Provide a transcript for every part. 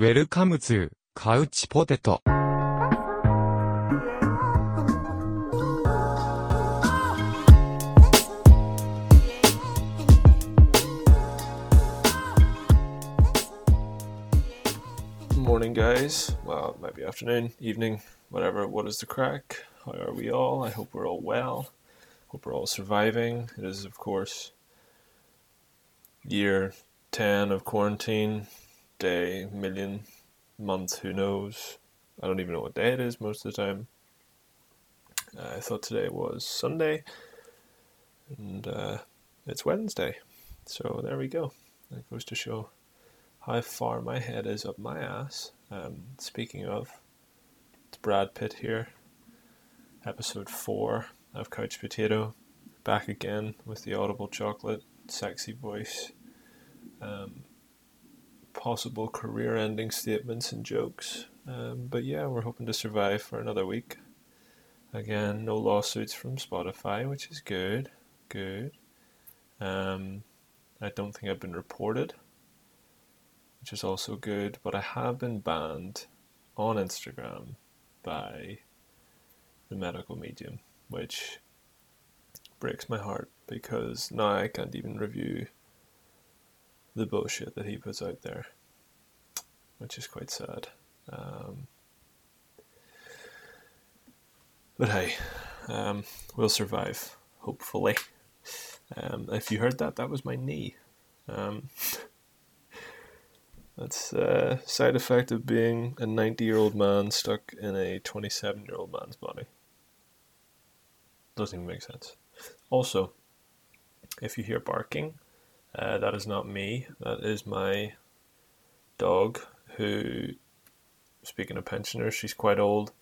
Welcome to Couch Potato. Morning, guys. Well, it might be afternoon, evening, whatever. What is the crack? How are we all? I hope we're all well. Hope we're all surviving. It is, of course, year 10 of quarantine, day, million, month, who knows. I don't even know what day it is most of the time. Uh, I thought today was Sunday, and uh, it's Wednesday. So there we go. That goes to show how far my head is up my ass. Um, speaking of, it's Brad Pitt here, episode 4 of Couch Potato, back again with the audible chocolate, sexy voice, um, possible career ending statements and jokes. Um, but yeah, we're hoping to survive for another week. Again, no lawsuits from Spotify, which is good. Good. Um, I don't think I've been reported which is also good. But I have been banned on Instagram by the medical medium, which breaks my heart because now I can't even review the bullshit that he puts out there, which is quite sad. Um, but hey, um, we'll survive, hopefully. Um, if you heard that, that was my knee. Um, That's a side effect of being a 90 year old man stuck in a 27 year old man's body. Doesn't even make sense. Also, if you hear barking, uh, that is not me. That is my dog, who, speaking of pensioners, she's quite old.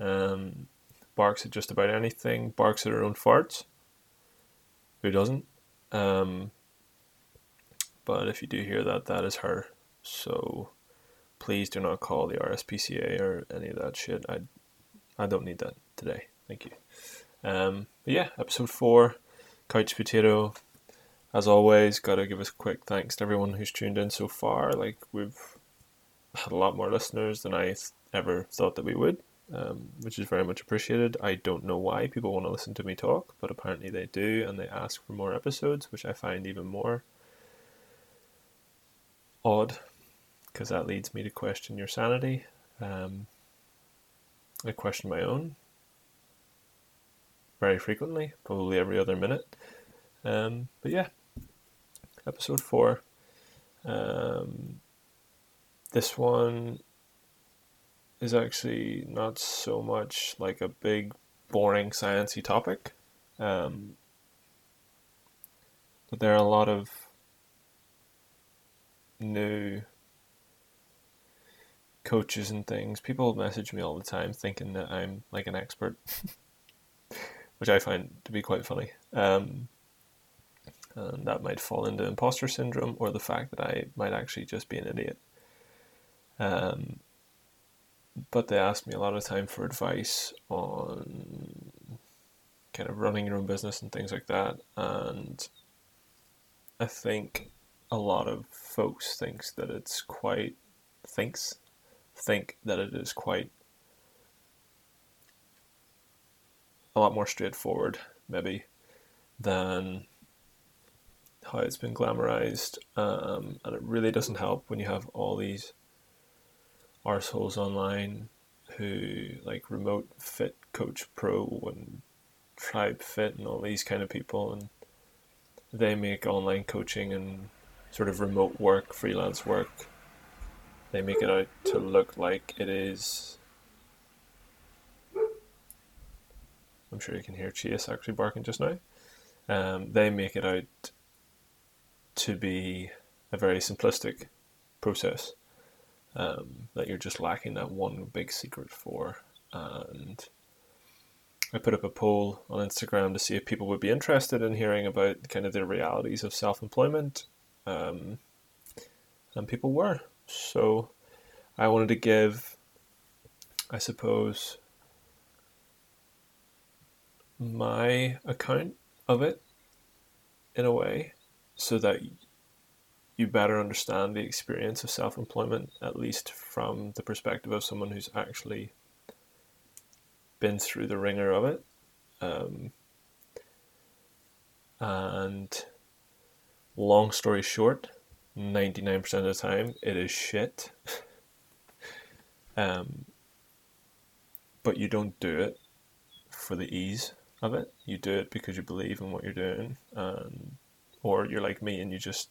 Um, barks at just about anything, barks at her own farts. Who doesn't? Um, but if you do hear that, that is her. So please do not call the RSPCA or any of that shit. I I don't need that today. Thank you. Um, yeah, episode four, couch potato. As always, gotta give us a quick thanks to everyone who's tuned in so far. Like we've had a lot more listeners than I ever thought that we would, um, which is very much appreciated. I don't know why people want to listen to me talk, but apparently they do, and they ask for more episodes, which I find even more odd because that leads me to question your sanity. Um, I question my own very frequently, probably every other minute. Um, but yeah, episode four. Um, this one is actually not so much like a big, boring, sciencey topic. Um, but there are a lot of new coaches and things, people message me all the time thinking that I'm like an expert, which I find to be quite funny. Um, and that might fall into imposter syndrome or the fact that I might actually just be an idiot. Um, but they ask me a lot of time for advice on kind of running your own business and things like that. And I think a lot of folks thinks that it's quite thinks think that it is quite a lot more straightforward, maybe, than how it's been glamorized. Um, and it really doesn't help when you have all these arseholes online who like remote fit coach pro and tribe fit and all these kind of people and they make online coaching and sort of remote work freelance work they make it out to look like it is. I'm sure you can hear Chase actually barking just now. Um, they make it out to be a very simplistic process um, that you're just lacking that one big secret for. And I put up a poll on Instagram to see if people would be interested in hearing about kind of the realities of self employment. Um, and people were. So I wanted to give, I suppose, my account of it in a way so that you better understand the experience of self employment, at least from the perspective of someone who's actually been through the ringer of it. Um, and long story short, 99% of the time, it is shit. um, but you don't do it for the ease of it. You do it because you believe in what you're doing, and or you're like me and you just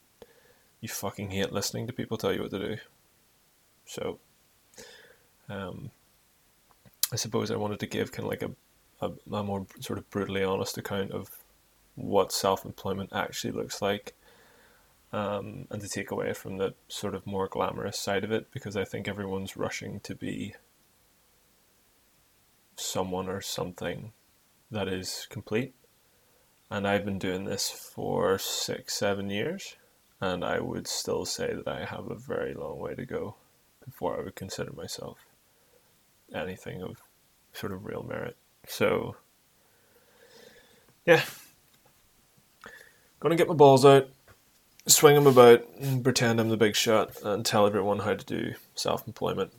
you fucking hate listening to people tell you what to do. So, um, I suppose I wanted to give kind of like a, a, a more sort of brutally honest account of what self employment actually looks like. Um, and to take away from the sort of more glamorous side of it, because I think everyone's rushing to be someone or something that is complete. And I've been doing this for six, seven years, and I would still say that I have a very long way to go before I would consider myself anything of sort of real merit. So, yeah, gonna get my balls out, swing them about, and pretend I'm the big shot, and tell everyone how to do self employment.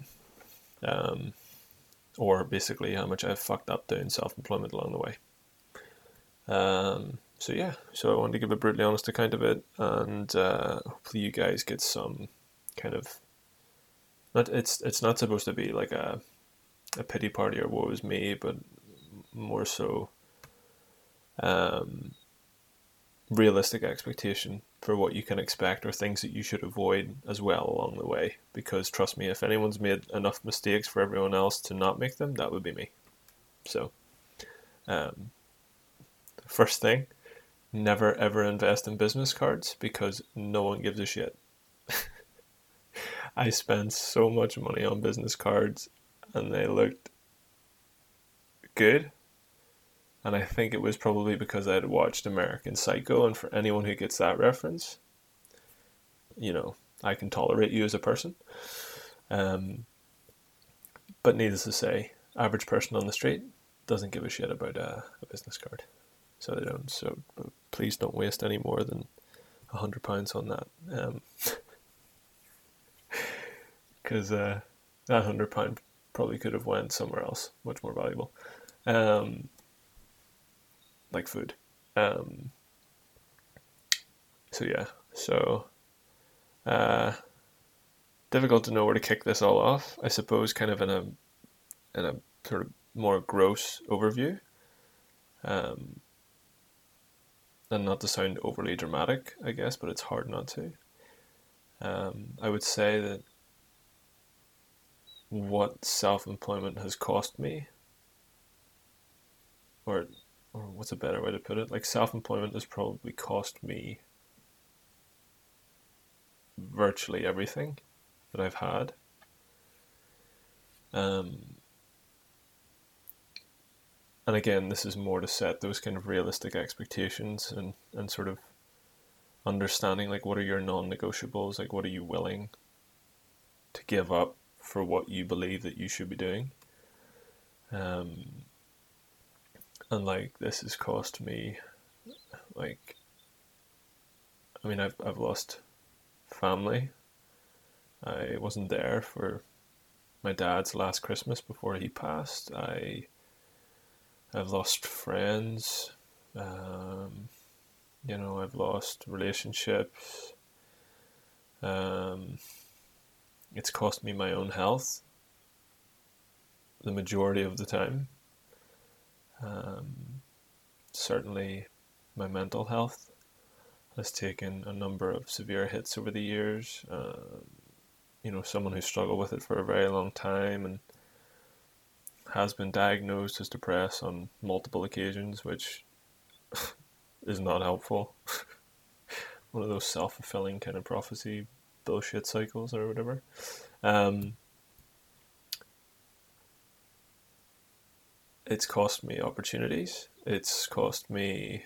Um, or basically how much I've fucked up doing self employment along the way. Um, so yeah, so I wanted to give a brutally honest account of it, and uh, hopefully you guys get some kind of not it's it's not supposed to be like a a pity party or woe is me, but more so um, realistic expectation for what you can expect or things that you should avoid as well along the way. Because trust me, if anyone's made enough mistakes for everyone else to not make them, that would be me. So, um, first thing, never ever invest in business cards because no one gives a shit. I spent so much money on business cards and they looked good and I think it was probably because I had watched American Psycho, and for anyone who gets that reference, you know, I can tolerate you as a person. Um, but needless to say, average person on the street doesn't give a shit about a, a business card, so they don't. So please don't waste any more than a hundred pounds on that, because um, uh, that hundred pound probably could have went somewhere else, much more valuable. Um, like food. Um, so yeah, so uh, difficult to know where to kick this all off. I suppose, kind of in a in a sort of more gross overview, um, and not to sound overly dramatic, I guess, but it's hard not to. Um, I would say that what self employment has cost me, or or what's a better way to put it? Like self employment has probably cost me virtually everything that I've had. Um, and again, this is more to set those kind of realistic expectations and, and sort of understanding like what are your non negotiables, like what are you willing to give up for what you believe that you should be doing. Um, and like this has cost me like I mean I've I've lost family. I wasn't there for my dad's last Christmas before he passed. I I've lost friends. Um, you know, I've lost relationships. Um, it's cost me my own health the majority of the time. Um, certainly, my mental health has taken a number of severe hits over the years. Uh, you know, someone who struggled with it for a very long time and has been diagnosed as depressed on multiple occasions, which is not helpful. One of those self fulfilling kind of prophecy bullshit cycles or whatever. Um, it's cost me opportunities. It's cost me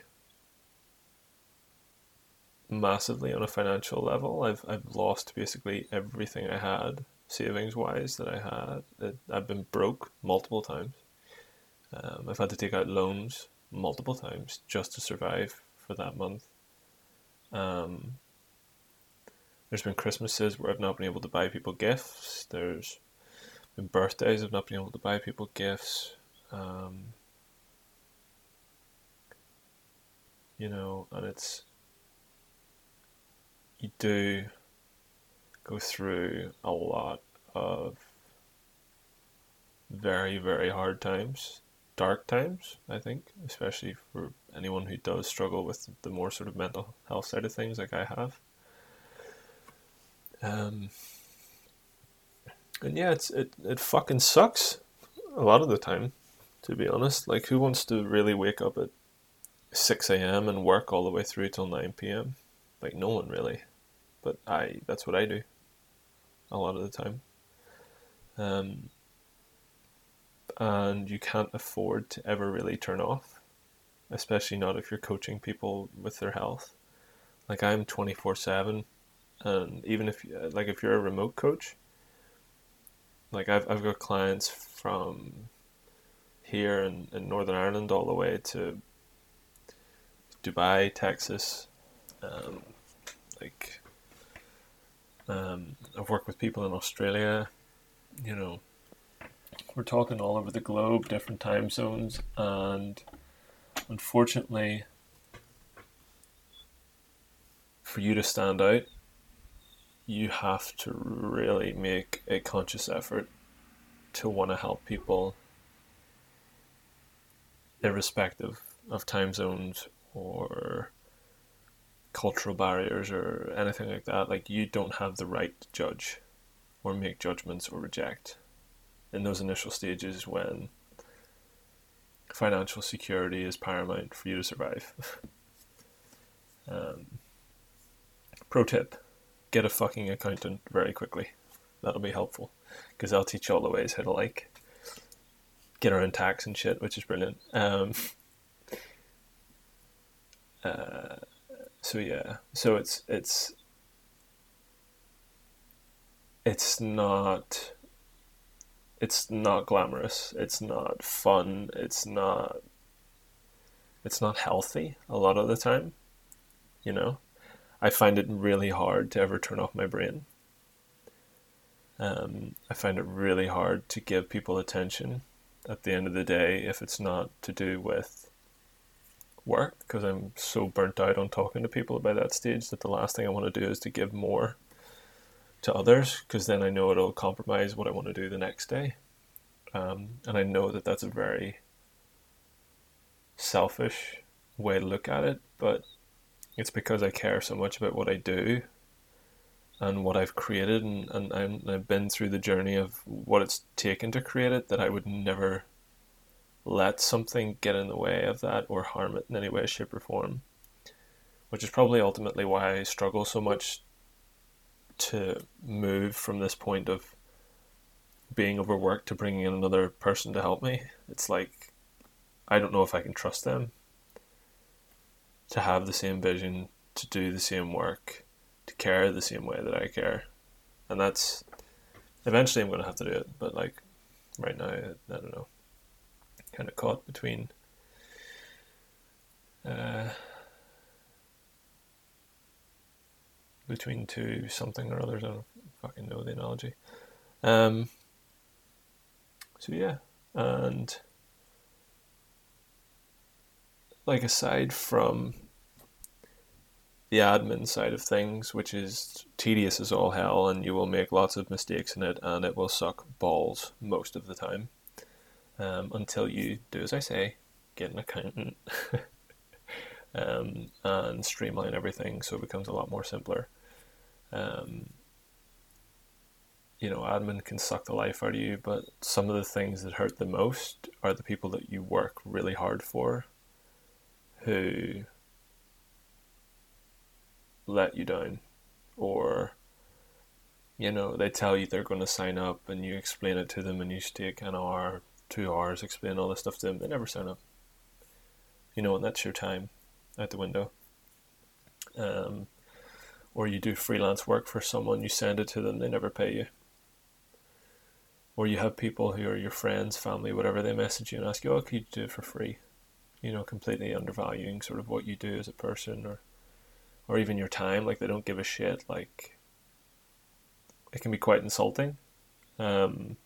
massively on a financial level. I've I've lost basically everything I had savings wise that I had. It, I've been broke multiple times. Um, I've had to take out loans multiple times just to survive for that month. Um, There's been Christmases where I've not been able to buy people gifts. There's been birthdays I've not been able to buy people gifts. Um, you know, and it's you do go through a lot of very, very hard times, dark times, I think, especially for anyone who does struggle with the more sort of mental health side of things like I have. Um, and yeah, it's it, it fucking sucks a lot of the time, to be honest. Like, who wants to really wake up at 6 a.m. and work all the way through till 9 p.m.? Like, no one really. But I, that's what I do a lot of the time. Um, and you can't afford to ever really turn off, especially not if you're coaching people with their health. Like I'm 24 7 and even if like if you're a remote coach like I've, I've got clients from here in, in Northern Ireland all the way to Dubai, Texas. Um, like um, I've worked with people in Australia. You know, we're talking all over the globe, different time zones, and unfortunately, for you to stand out, you have to really make a conscious effort to want to help people, irrespective of time zones or cultural barriers or anything like that. Like, you don't have the right to judge or make judgments or reject in those initial stages when financial security is paramount for you to survive. um, pro tip get a fucking accountant very quickly. That'll be helpful because they'll teach you all the ways how to like get around tax and shit, which is brilliant. Um, uh, so yeah, so it's it's it's not it's not glamorous. It's not fun. It's not it's not healthy a lot of the time, you know. I find it really hard to ever turn off my brain. Um, I find it really hard to give people attention at the end of the day if it's not to do with work because I'm so burnt out on talking to people by that stage that the last thing I want to do is to give more to others because then I know it'll compromise what I want to do the next day. Um, and I know that that's a very selfish way to look at it, but it's because I care so much about what I do and what I've created, and, and, and I've been through the journey of what it's taken to create it, that I would never let something get in the way of that or harm it in any way, shape, or form. Which is probably ultimately why I struggle so much to move from this point of being overworked to bringing in another person to help me. It's like I don't know if I can trust them to have the same vision, to do the same work, to care the same way that I care. And that's eventually I'm going to have to do it, but like right now, I, don't know. Kind of caught between uh, between two something or others. I don't fucking know the analogy. Um, so yeah, and like aside from the admin side of things, which is tedious as all hell, and you will make lots of mistakes in it, and it will suck balls most of the time. Um, until you do as I say, get an accountant, um, and streamline everything so it becomes a lot more simpler. Um, you know, admin can suck the life out of you, but some of the things that hurt the most are the people that you work really hard for who let you down or you know they tell you they're going to sign up and you explain it to them and you take an hour two hours explain all this stuff to them they never sign up you know and that's your time out the window um, or you do freelance work for someone you send it to them they never pay you or you have people who are your friends family whatever they message you and ask you oh can you do it for free you know, completely undervaluing sort of what you do as a person or or even your time. Like they don't give a shit. Like it can be quite insulting. Um,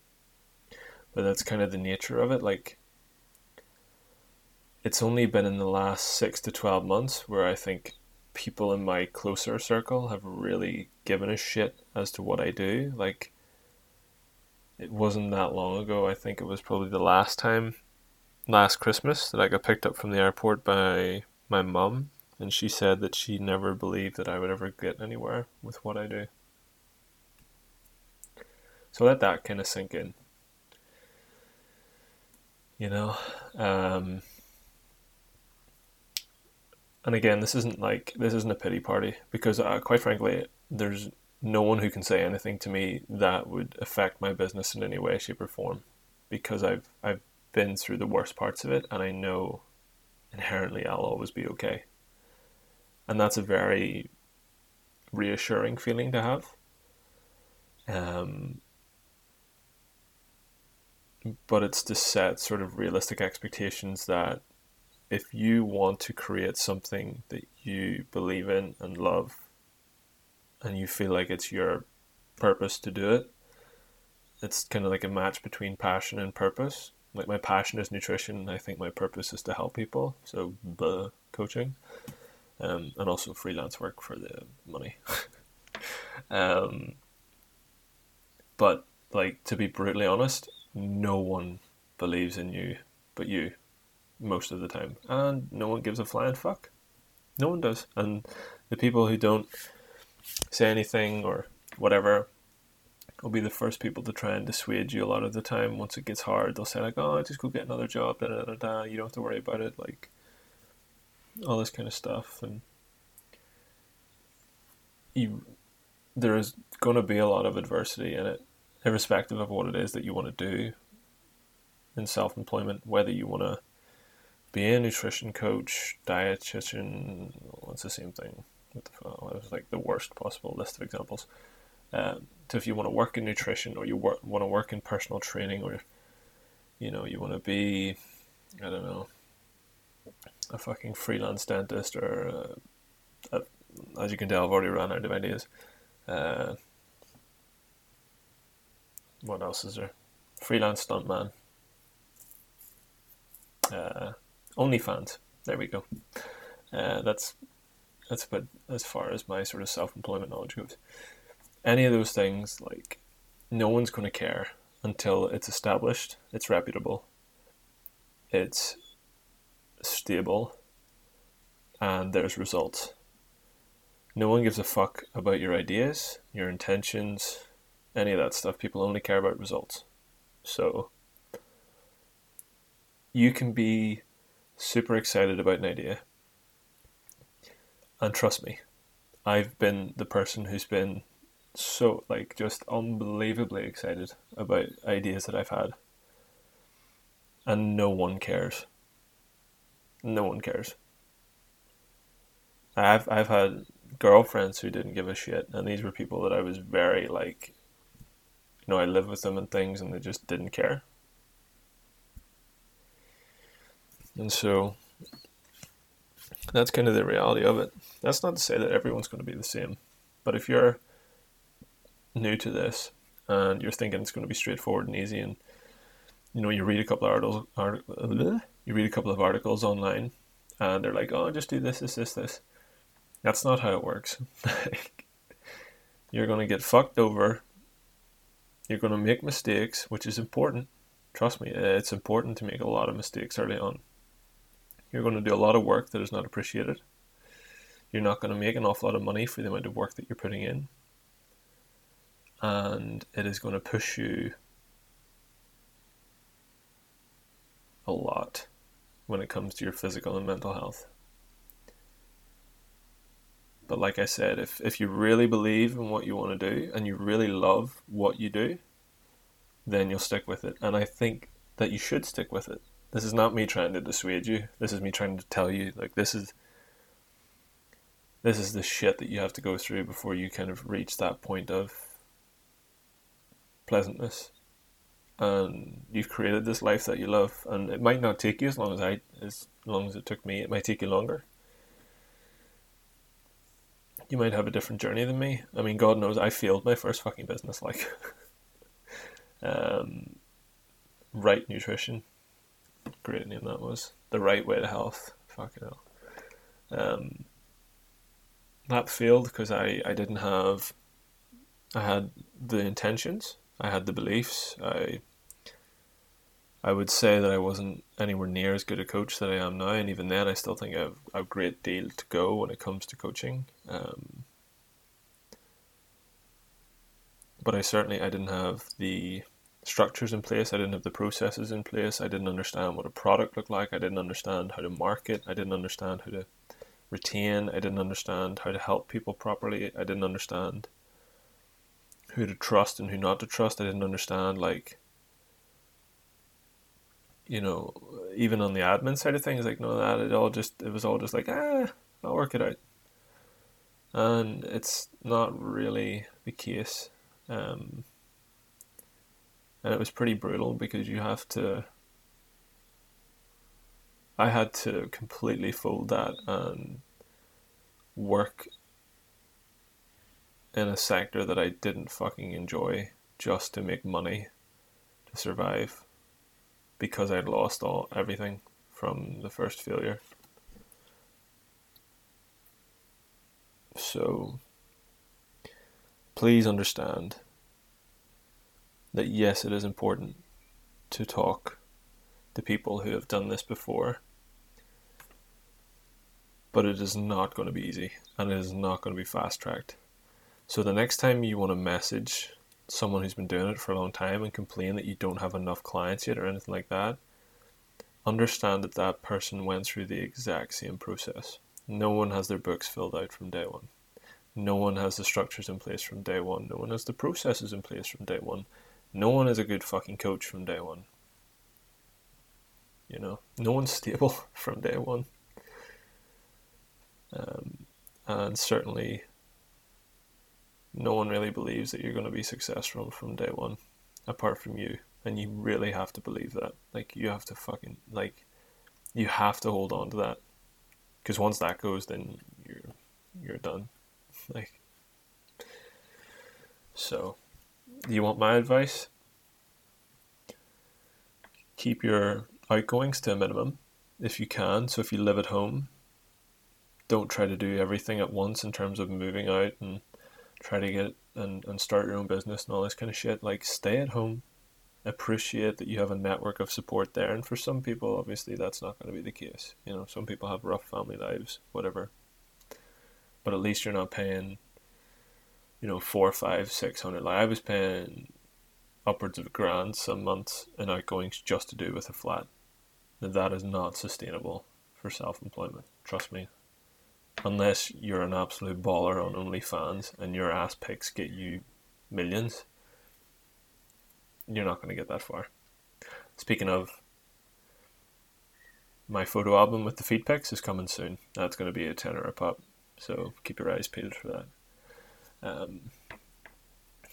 but that's kind of the nature of it. Like, it's only been in the last six to 12 months where I think people in my closer circle have really given a shit as to what I do. Like, it wasn't that long ago. I think it was probably the last time, last Christmas, that I got picked up from the airport by my mum. And she said that she never believed that I would ever get anywhere with what I do. So let that kind of sink in. You know? Um, and again, this isn't like this isn't a pity party because, uh, quite frankly, there's no one who can say anything to me that would affect my business in any way, shape, or form, because I've I've been through the worst parts of it, and I know inherently I'll always be okay. And that's a very reassuring feeling to have. Um, but it's to set sort of realistic expectations that if you want to create something that you believe in and love and you feel like it's your purpose to do it it's kind of like a match between passion and purpose. Like my passion is nutrition i think my purpose is to help people so the coaching. Um, and also freelance work for the money. Um, but like to be brutally honest no one believes in you but you most of the time, and no one gives a flying fuck. No one does, and the people who don't say anything or whatever will be the first people to try and dissuade you a lot of the time. Once it gets hard, they'll say like, "Oh, just go get another job." Da da da da. You don't have to worry about it. Like all this kind of stuff, and you there is going to be a lot of adversity in it, irrespective of what it is that you want to do in self employment. Whether you want to be a nutrition coach, dietitian, it's the same thing. It was like the worst possible list of examples. Um, so if you want to work in nutrition or you work, want to work in personal training or, you know, you want to be, I don't know, a fucking freelance dentist or, uh, a, as you can tell, I've already run out of ideas. Uh, what else is there? Freelance stuntman. Uh, OnlyFans. There we go. Uh, that's that's about as far as my sort of self-employment knowledge goes. Any of those things, like no one's going to care until it's established, it's reputable, it's stable, and there's results. No one gives a fuck about your ideas, your intentions, any of that stuff. People only care about results. So you can be super excited about an idea. And trust me, I've been the person who's been so, like, just unbelievably excited about ideas that I've had. And no one cares. No one cares. I've, I've had girlfriends who didn't give a shit, and these were people that I was very, like, you know, I live with them and things, and they just didn't care. And so that's kind of the reality of it. That's not to say that everyone's going to be the same, but if you're new to this and you're thinking it's going to be straightforward and easy, and you know you read a couple of articles, art, you read a couple of articles online, and they're like, "Oh, just do this, this, this, this." That's not how it works. you're going to get fucked over. You're going to make mistakes, which is important. Trust me, uh, it's important to make a lot of mistakes early on. You're going to do a lot of work that is not appreciated. You're not going to make an awful lot of money for the amount of work that you're putting in. And it is going to push you a lot when it comes to your physical and mental health. But like I said, if, if you really believe in what you want to do and you really love what you do, then you'll stick with it. And I think that you should stick with it. This is not me trying to dissuade you. This is me trying to tell you like this is this is the shit that you have to go through before you kind of reach that point of pleasantness. And you've created this life that you love, and it might not take you as long as I as long as it took me. It might take you longer. You might have a different journey than me. I mean, God knows I failed my first fucking business. Like, um, right nutrition, great name that was. The right way to health. Fucking hell. Um, that failed because I, I didn't have I had the intentions, I had the beliefs. I I would say that I wasn't anywhere near as good a coach that I am now, and even then, I still think I've, I've a great deal to go when it comes to coaching. Um, but I certainly I didn't have the structures in place. I didn't have the processes in place. I didn't understand what a product looked like. I didn't understand how to market. I didn't understand how to retain. I didn't understand how to help people properly. I didn't understand who to trust and who not to trust. I didn't understand like you know, even on the admin side of things, like no that it all just it was all just like ah, I'll work it out. And it's not really the case. Um, and it was pretty brutal because you have to I had to completely fold that and work in a sector that I didn't fucking enjoy just to make money to survive because I'd lost all everything from the first failure. So please understand that yes, it is important to talk to people who have done this before but it is not going to be easy and it is not going to be fast tracked. So the next time you want to message someone who's been doing it for a long time and complain that you don't have enough clients yet or anything like that, understand that that person went through the exact same process. No one has their books filled out from day one. No one has the structures in place from day one. No one has the processes in place from day one. No one is a good fucking coach from day one. You know, no one's stable from day one. Um, and certainly, no one really believes that you're going to be successful from day one, apart from you. And you really have to believe that. Like, you have to fucking, like, you have to hold on to that. Because once that goes, then you're, you're done. Like, so, you want my advice? Keep your outgoings to a minimum if you can. So, if you live at home, don't try to do everything at once in terms of moving out and try to get and, and start your own business and all this kind of shit. Like stay at home. Appreciate that you have a network of support there. And for some people obviously that's not going to be the case. You know, some people have rough family lives, whatever. But at least you're not paying, you know, four, five, six hundred. Like I was paying upwards of a grand some months in outgoings just to do with a flat. And that is not sustainable for self employment. Trust me, unless you're an absolute baller on OnlyFans and your ass pics get you millions, you're not going to get that far. Speaking of, my photo album with the feed pics is coming soon. That's going to be a tenner a pop, so keep your eyes peeled for that. Um,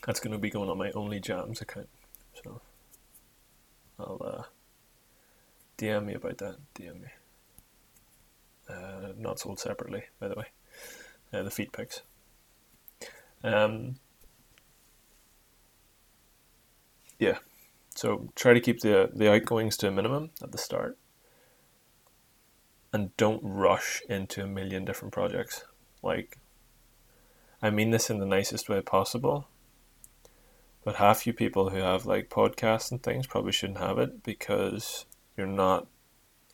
that's going to be going on my Only Jams account, so I'll uh, DM me about that. DM me. Uh, not sold separately, by the way. Uh, the feed picks. Um, yeah, so try to keep the the outgoings to a minimum at the start, and don't rush into a million different projects. Like, I mean this in the nicest way possible. But half you people who have like podcasts and things probably shouldn't have it because you're not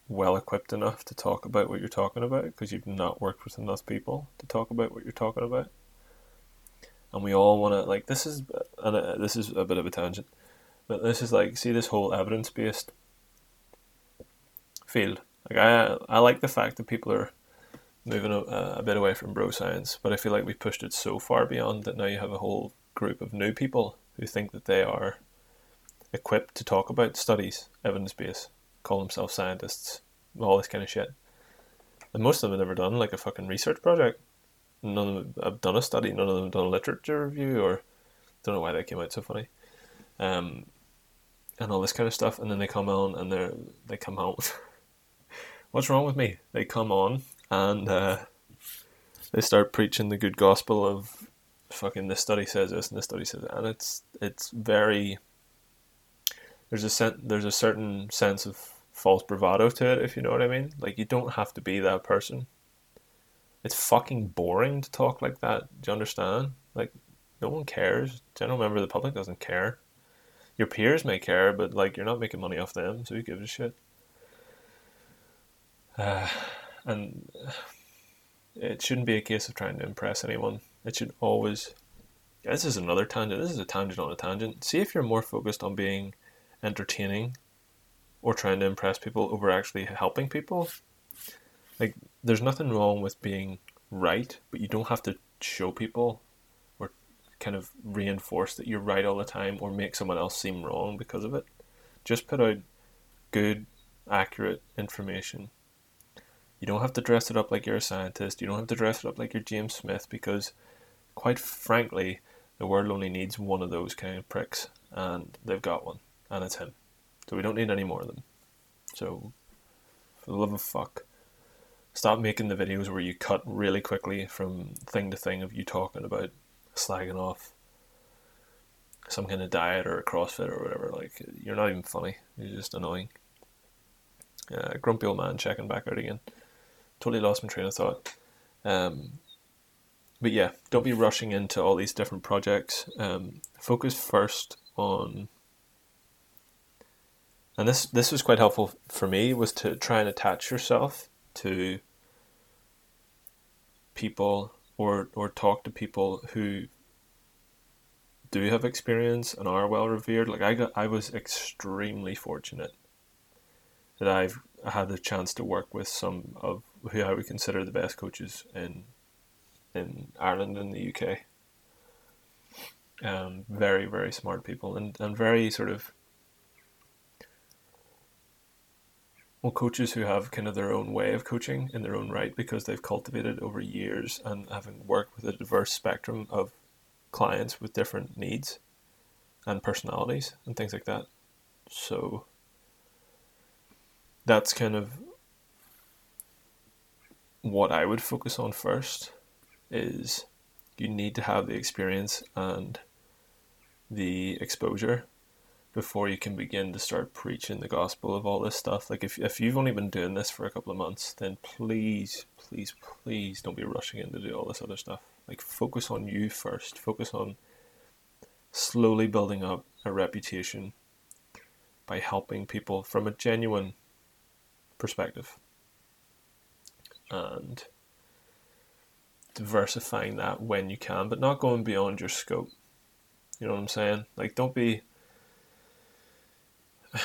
well equipped enough to talk about what you're talking about because you've not worked with enough people to talk about what you're talking about. And we all want to like this is and uh, this is a bit of a tangent, but this is like see this whole evidence based field. Like I I like the fact that people are moving a, a bit away from bro science, but I feel like we've pushed it so far beyond that now you have a whole group of new people who think that they are equipped to talk about studies, evidence based call themselves scientists, all this kind of shit. And most of them have never done like a fucking research project. None of them have done a study. None of them have done a literature review, or don't know why that came out so funny. Um, and all this kind of stuff. And then they come on and they're they come out. What's wrong with me? They come on and uh, they start preaching the good gospel of fucking this study says this and this study says that, and it's it's very there's a sen- there's a certain sense of false bravado to it, if you know what I mean. Like you don't have to be that person. It's fucking boring to talk like that. Do you understand? Like no one cares. General member of the public doesn't care. Your peers may care, but like you're not making money off them, so who gives a shit? Uh, and it shouldn't be a case of trying to impress anyone. It should always. This is another tangent. This is a tangent on a tangent. See if you're more focused on being entertaining or trying to impress people over actually helping people. Like, there's nothing wrong with being right, but you don't have to show people or kind of reinforce that you're right all the time or make someone else seem wrong because of it. Just put out good, accurate information you don't have to dress it up like you're a scientist. You don't have to dress it up like you're James Smith because, quite frankly, the world only needs one of those kind of pricks, and they've got one, and it's him. So we don't need any more of them. So, for the love of fuck, stop making the videos where you cut really quickly from thing to thing of you talking about slagging off some kind of diet or a CrossFit or whatever. Like, you're not even funny. You're just annoying. Uh, grumpy old man checking back out again totally lost my train of thought. Um, but yeah, don't be rushing into all these different projects. Um, focus first on, and this this was quite helpful for me was to try and attach yourself to people or or talk to people who do have experience and are well revered. Like I got, I was extremely fortunate that I've had the chance to work with some of who I would consider the best coaches in in Ireland and the UK. Um, very very smart people and and very sort of well coaches who have kind of their own way of coaching in their own right because they've cultivated over years and having worked with a diverse spectrum of clients with different needs and personalities and things like that. So that's kind of what I would focus on first is you need to have the experience and the exposure before you can begin to start preaching the gospel of all this stuff. Like if if you've only been doing this for a couple of months, then please, please, please don't be rushing in to do all this other stuff. Like focus on you first. Focus on slowly building up a reputation by helping people from a genuine perspective and diversifying that when you can, but not going beyond your scope. You know what I'm saying? Like, don't be.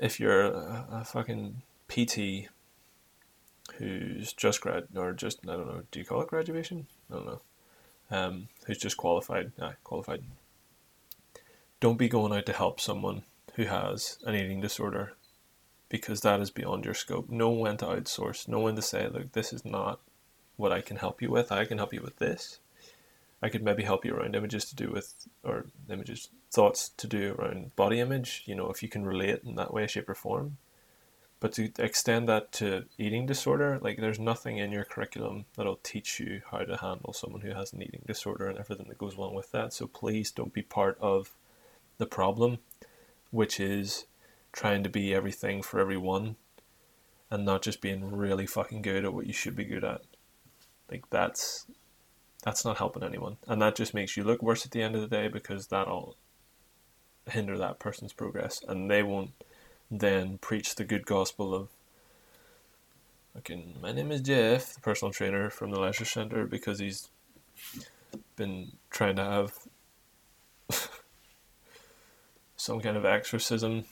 If you're a, a fucking PT who's just grad or just I don't know, do you call it graduation? I don't know. Um, who's just qualified? Yeah, qualified. Don't be going out to help someone who has an eating disorder because that is beyond your scope. Know when to outsource. Know when to say, look, this is not what I can help you with. I can help you with this. I could maybe help you around images to do with, or images, thoughts to do around body image, you know, if you can relate in that way, shape, or form. But to extend that to eating disorder, like there's nothing in your curriculum that'll teach you how to handle someone who has an eating disorder and everything that goes along with that. So please don't be part of the problem, which is trying to be everything for everyone and not just being really fucking good at what you should be good at. Like that's that's not helping anyone. And that just makes you look worse at the end of the day because that'll hinder that person's progress and they won't then preach the good gospel of okay, my name is Jeff, the personal trainer from the leisure center because he's been trying to have some kind of exorcism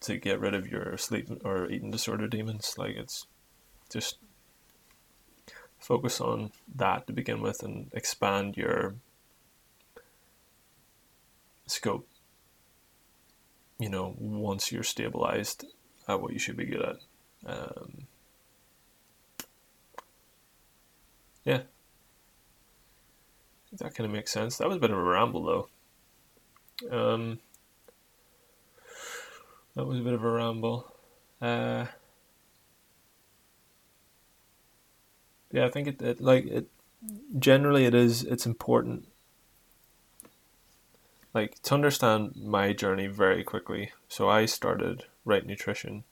to get rid of your sleep or eating disorder demons. Like it's just focus on that to begin with and expand your scope. You know, once you're stabilized at what you should be good at. Um, yeah. That kind of makes sense. That was a bit of a ramble, though. Um, that was a bit of a ramble. Uh, yeah, I think it, it like it. generally it is it's important like to understand my journey very quickly. So I started right nutrition.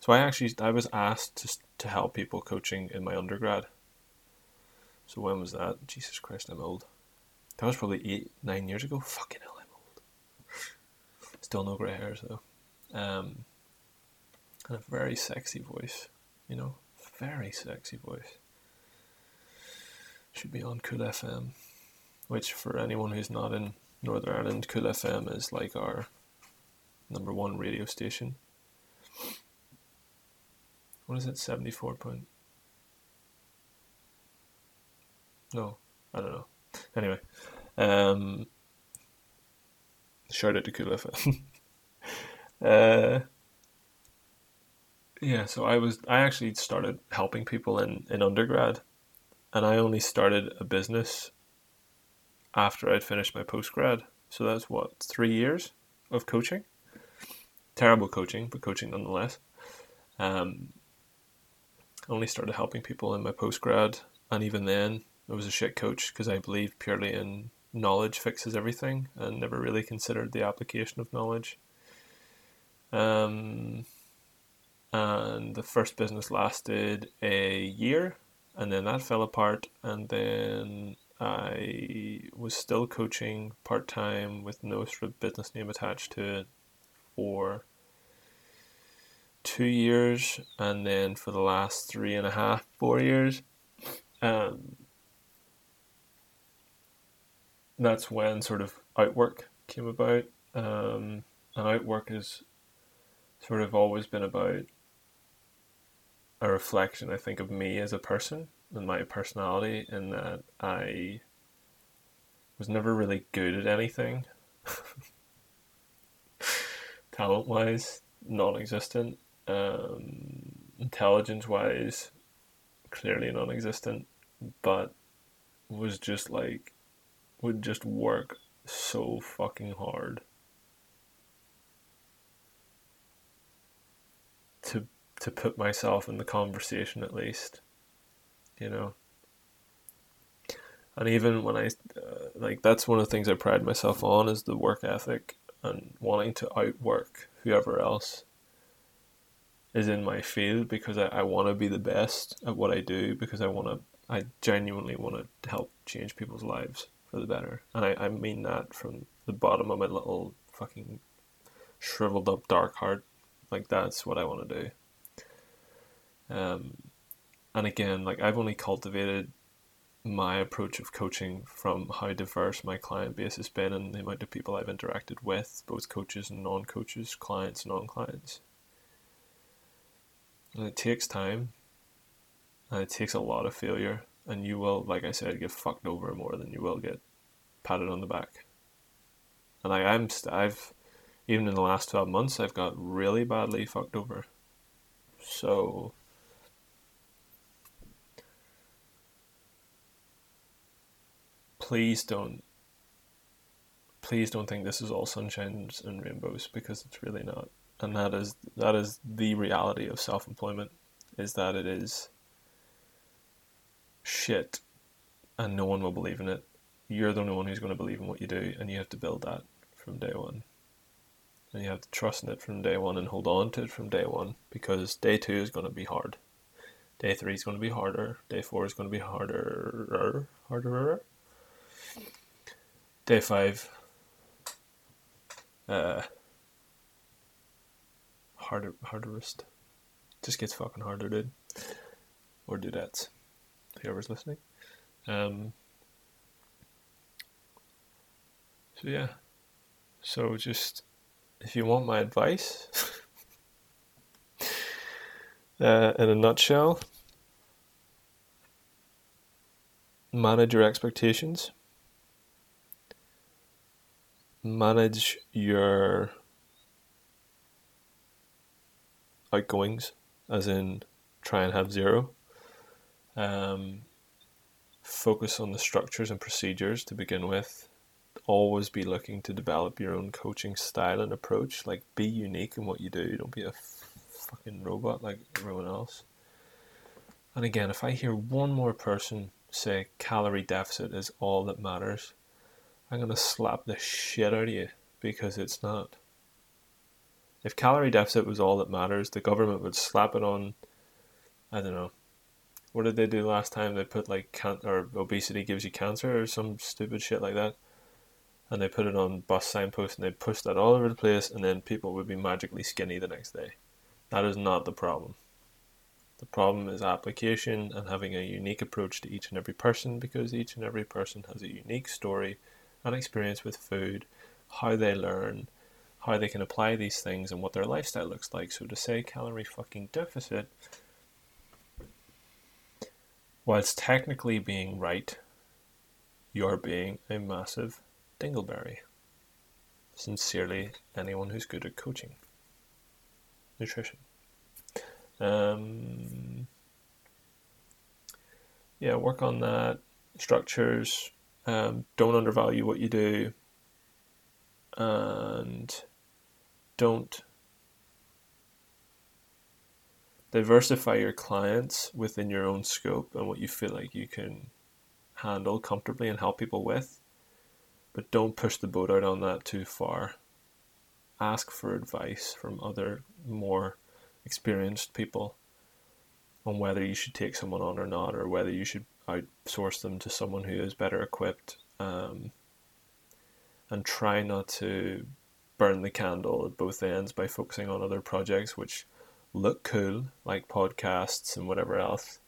So I actually I was asked to to help people coaching in my undergrad. So when was that? Jesus Christ, I'm old. That was probably eight, nine years ago. Fucking hell, I'm old. Still no grey hairs though. Um, and a very sexy voice, you know, very sexy voice. Should be on Cool FM, which for anyone who's not in Northern Ireland, Cool FM is like our number one radio station. What is it? Seventy four point. No, I don't know. Anyway, um, shout out to Cool FM. uh, yeah, so I was I actually started helping people in in undergrad, and I only started a business after I'd finished my postgrad. So that's what, three years of coaching? Terrible coaching, but coaching nonetheless. Um, I only started helping people in my postgrad, and even then, I was a shit coach because I believed purely in knowledge fixes everything and never really considered the application of knowledge. Um, and the first business lasted a year, and then that fell apart, and then I was still coaching part time with no sort of business name attached to it for two years, and then for the last three and a half, four years, um, that's when sort of outwork came about. Um, and outwork has sort of always been about a reflection, I think, of me as a person and my personality in that I was never really good at anything. Talent wise, non existent. Um, intelligence wise, clearly non existent. But was just like, would just work so fucking hard to to put myself in the conversation at least you know. And even when I, uh, like, that's one of the things I pride myself on is the work ethic and wanting to outwork whoever else is in my field because I, I want to be the best at what I do because I want to, I genuinely want to help change people's lives for the better. And I, I mean that from the bottom of my little fucking shriveled up dark heart. Like, that's what I want to do. Um, and again, like I've only cultivated my approach of coaching from how diverse my client base has been and the amount of people I've interacted with, both coaches and non coaches, clients and non clients. And it takes time and it takes a lot of failure, and you will, like I said, get fucked over more than you will get patted on the back. And I am, I've, even in the last 12 months, I've got really badly fucked over. So, please don't please don't think this is all sunshines and rainbows because it's really not. And that is that is the reality of self-employment is that it is shit and no one will believe in it. You're the only one who's going to believe in what you do and you have to build that from day one. And you have to trust in it from day one and hold on to it from day one because day two is going to be hard. Day three is going to be harder. Day four is going to be harder harder Day five. Uh, harder, harderest. Just gets fucking harder, dude. Or dudettes. Whoever's listening. Um. So yeah. So just if you want my advice, uh, in a nutshell, manage your expectations manage your outgoings, as in try and have zero. Um, focus on the structures and procedures to begin with. Always be looking to develop your own coaching style and approach. Like, be unique in what you do. Don't be a f- fucking robot like everyone else. And again, if I hear one more person say calorie deficit is all that matters, I'm to slap the shit out of you because it's not. If calorie deficit was all that matters, the government would slap it on. I don't know. What did they do last time? They put like can or obesity gives you cancer or some stupid shit like that, and they put it on bus signposts and they push that all over the place, and then people would be magically skinny the next day. That is not the problem. The problem is application and having a unique approach to each and every person because each and every person has a unique story and experience with food, how they learn, how they can apply these things, and what their lifestyle looks like. So to say calorie fucking deficit, whilst technically being right, you're being a massive dingleberry. Sincerely, anyone who's good at coaching nutrition. Um, yeah, work on that. Structures. Um, don't undervalue what you do. And don't diversify your clients within your own scope and what you feel like you can handle comfortably and help people with. But don't push the boat out on that too far. Ask for advice from other more experienced people on whether you should take someone on or not, or whether you should outsource them to someone who is better equipped. Um, and try not to burn the candle at both ends by focusing on other projects which look cool, like podcasts and whatever else.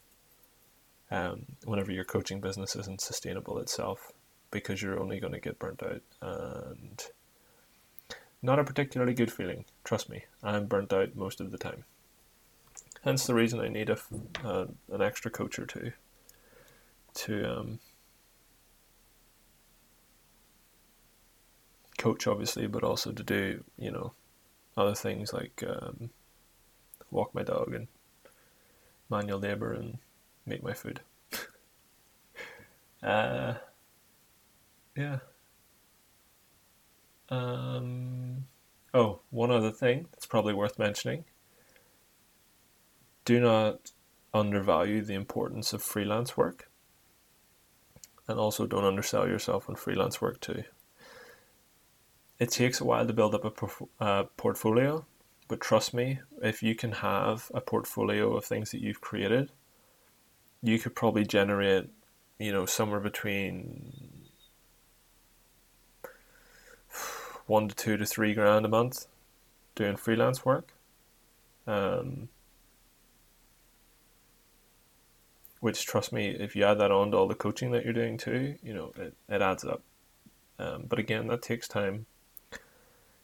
Um, whenever your coaching business isn't sustainable itself, because you're only going to get burnt out and not a particularly good feeling. Trust me, I'm burnt out most of the time. Hence the reason I need a, uh, an extra coach or two to um, coach, obviously, but also to do you know other things like um, walk my dog and manual labor and make my food. uh, yeah. Um, oh, one other thing that's probably worth mentioning. Do not undervalue the importance of freelance work. And also don't undersell yourself on freelance work too. It takes a while to build up a uh, portfolio, but trust me, if you can have a portfolio of things that you've created, you could probably generate, you know, somewhere between one to two to three grand a month doing freelance work. Um, which, trust me, if you add that on to all the coaching that you're doing too, you know, it, it adds up. Um, but again, that takes time.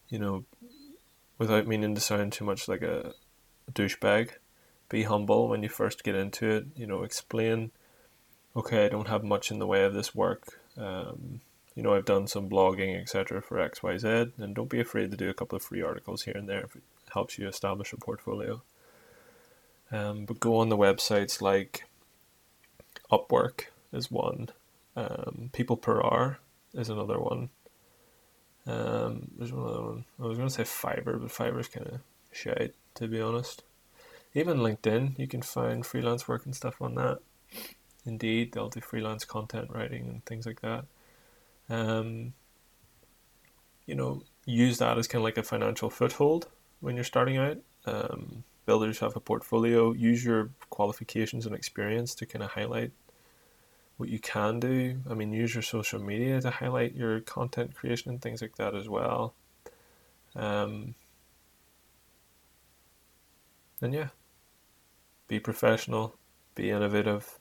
You know, without meaning to sound too much like a, douchebag, be humble when you first get into it. You know, explain, okay, I don't have much in the way of this work. Um, you know, I've done some blogging, etc. for XYZ, and don't be afraid to do a couple of free articles here and there if it helps you establish a portfolio. Um, but go on the websites like Upwork is one, um, People Per Hour is another one. Um, there's one other one. I was going to say Fiverr, but Fiverr's kind of shite, to be honest. Even LinkedIn, you can find freelance work and stuff on that. Indeed, they'll do freelance content writing and things like that um, you know, use that as kind of like a financial foothold when you're starting out. Um, build have a portfolio. Use your qualifications and experience to kind of highlight what you can do. I mean, use your social media to highlight your content creation and things like that as well. Um, and yeah, be professional, be innovative,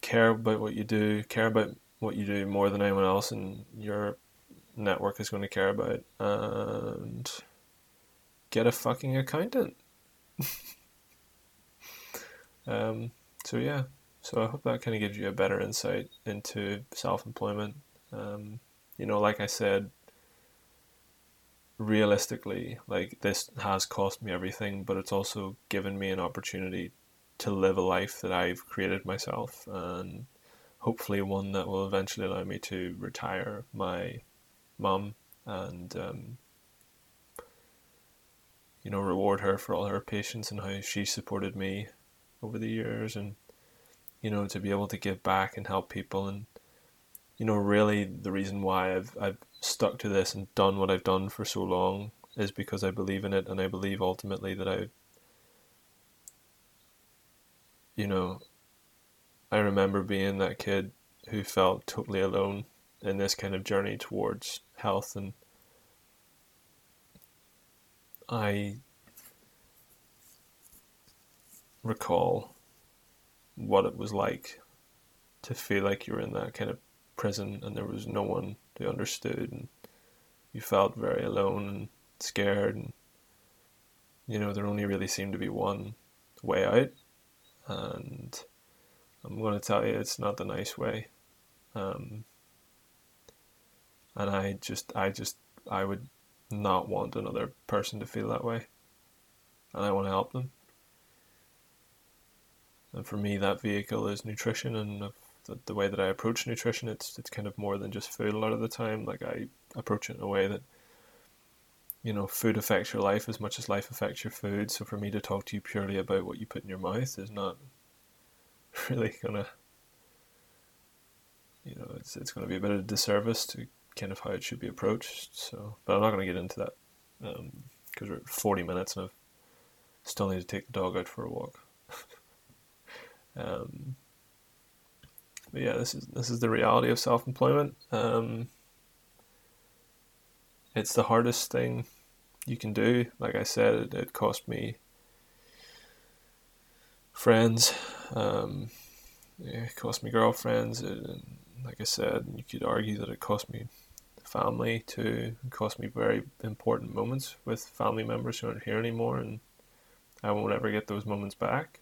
care about what you do, care about what you do more than anyone else, and your network is going to care about. And get a fucking accountant. um, so yeah, so I hope that kind of gives you a better insight into self-employment. Um, you know, like I said, realistically, like this has cost me everything, but it's also given me an opportunity to live a life that I've created myself and hopefully one that will eventually allow me to retire my mum and um, you know reward her for all her patience and how she supported me over the years and you know, to be able to give back and help people. And, you know, really the reason why I've, I've stuck to this and done what I've done for so long is because I believe in it. And I believe ultimately that I, you know, I remember being that kid who felt totally alone in this kind of journey towards health and I recall what it was like to feel like you were in that kind of prison and there was no one who understood and you felt very alone and scared and you know there only really seemed to be one way out. And I'm going to tell you it's not the nice way. Um, and I just I just I would not want another person to feel that way and I want to help them and for me, that vehicle is nutrition, and the, the way that I approach nutrition, it's it's kind of more than just food a lot of the time. Like I approach it in a way that, you know, food affects your life as much as life affects your food. So for me to talk to you purely about what you put in your mouth is not really gonna, you know, it's it's gonna be a bit of a disservice to kind of how it should be approached. So, but I'm not gonna get into that because um, we're at 40 minutes and I still need to take the dog out for a walk. Um, but yeah, this is this is the reality of self employment. Um, it's the hardest thing you can do. Like I said, it, it cost me friends. Um, it cost me girlfriends. It, like I said, you could argue that it cost me family to cost me very important moments with family members who aren't here anymore, and I won't ever get those moments back.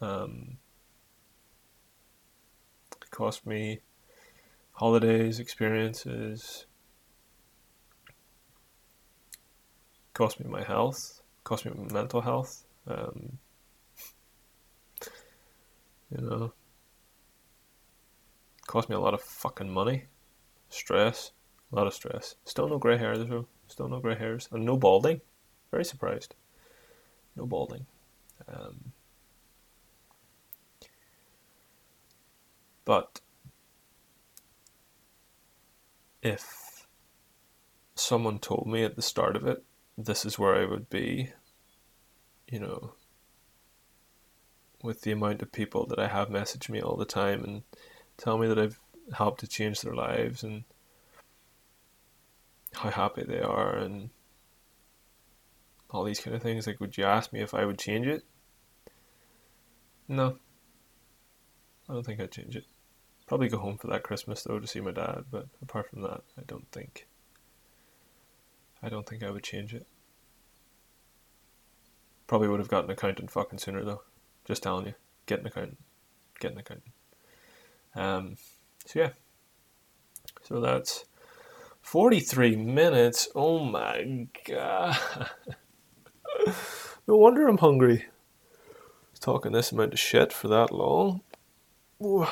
Um, it cost me holidays, experiences, cost me my health, cost me my mental health. Um, you know, cost me a lot of fucking money, stress, a lot of stress. Still no grey hair though. Still no grey hairs and no balding. Very surprised. No balding. Um, But if someone told me at the start of it, this is where I would be, you know, with the amount of people that I have message me all the time and tell me that I've helped to change their lives and how happy they are and all these kind of things. Like, would you ask me if I would change it? No. I don't think I'd change it. Probably go home for that Christmas though to see my dad, but apart from that, I don't think. I don't think I would change it. Probably would have gotten an accountant fucking sooner though. Just telling you, get an accountant, get an accountant. Um, so yeah, so that's forty-three minutes. Oh my god! no wonder I'm hungry. Talking this amount of shit for that long. Ooh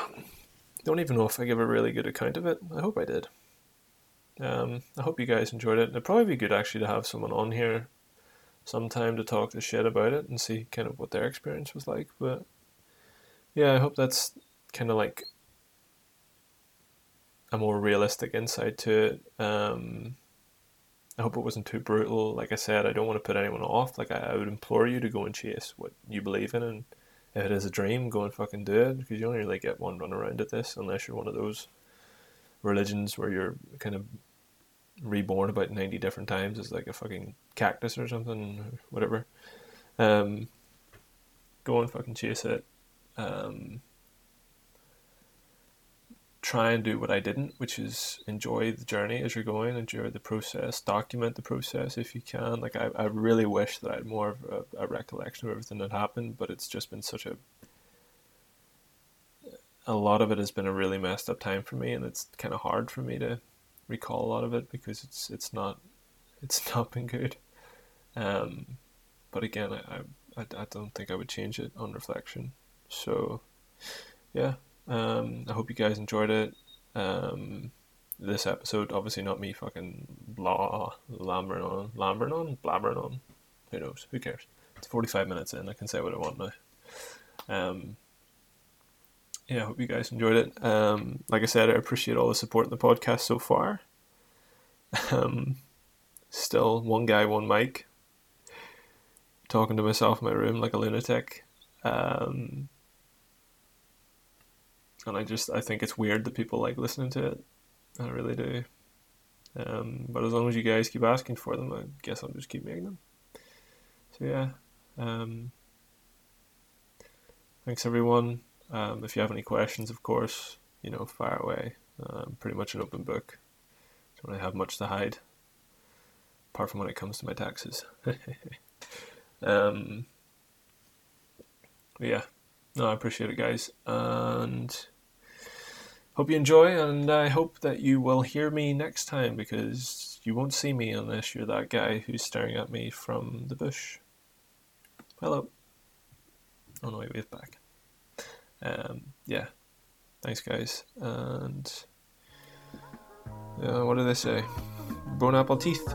don't even know if I give a really good account of it. I hope I did. Um, I hope you guys enjoyed it. It'd probably be good actually to have someone on here sometime to talk the shit about it and see kind of what their experience was like. But yeah, I hope that's kind of like a more realistic insight to it. Um, I hope it wasn't too brutal. Like I said, I don't want to put anyone off. Like I, I would implore you to go and chase what you believe in and if it is a dream, go and fucking do it because you only really get one run around at this unless you're one of those religions where you're kind of reborn about 90 different times as like a fucking cactus or something, whatever. Um, go and fucking chase it. Um, try and do what I didn't, which is enjoy the journey as you're going, enjoy the process, document the process if you can. Like I, I really wish that I had more of a, a recollection of everything that happened, but it's just been such a a lot of it has been a really messed up time for me, and it's kind of hard for me to recall a lot of it because it's it's not it's not been good. Um, but again, I, I I don't think I would change it on reflection. So, yeah, um, I hope you guys enjoyed it. Um, this episode, obviously not me fucking blah lambering on, lambering on, blabbering on. Who knows? Who cares? It's forty five minutes in. I can say what I want now. Um, yeah, I hope you guys enjoyed it. Um, like I said, I appreciate all the support in the podcast so far. Um, still one guy, one mic, talking to myself in my room like a lunatic. Um, and I just I think it's weird that people like listening to it. I really do. Um, but as long as you guys keep asking for them, I guess I'll just keep making them. So yeah. Um, thanks everyone. Um, if you have any questions, of course, you know, fire away. I'm pretty much an open book. Don't really have much to hide, apart from when it comes to my taxes. um, yeah, no, I appreciate it, guys, and hope you enjoy. And I hope that you will hear me next time because you won't see me unless you're that guy who's staring at me from the bush. Hello. Oh no, wait, wave back. Um, yeah, thanks, guys, and uh, what do they say? Bone apple teeth.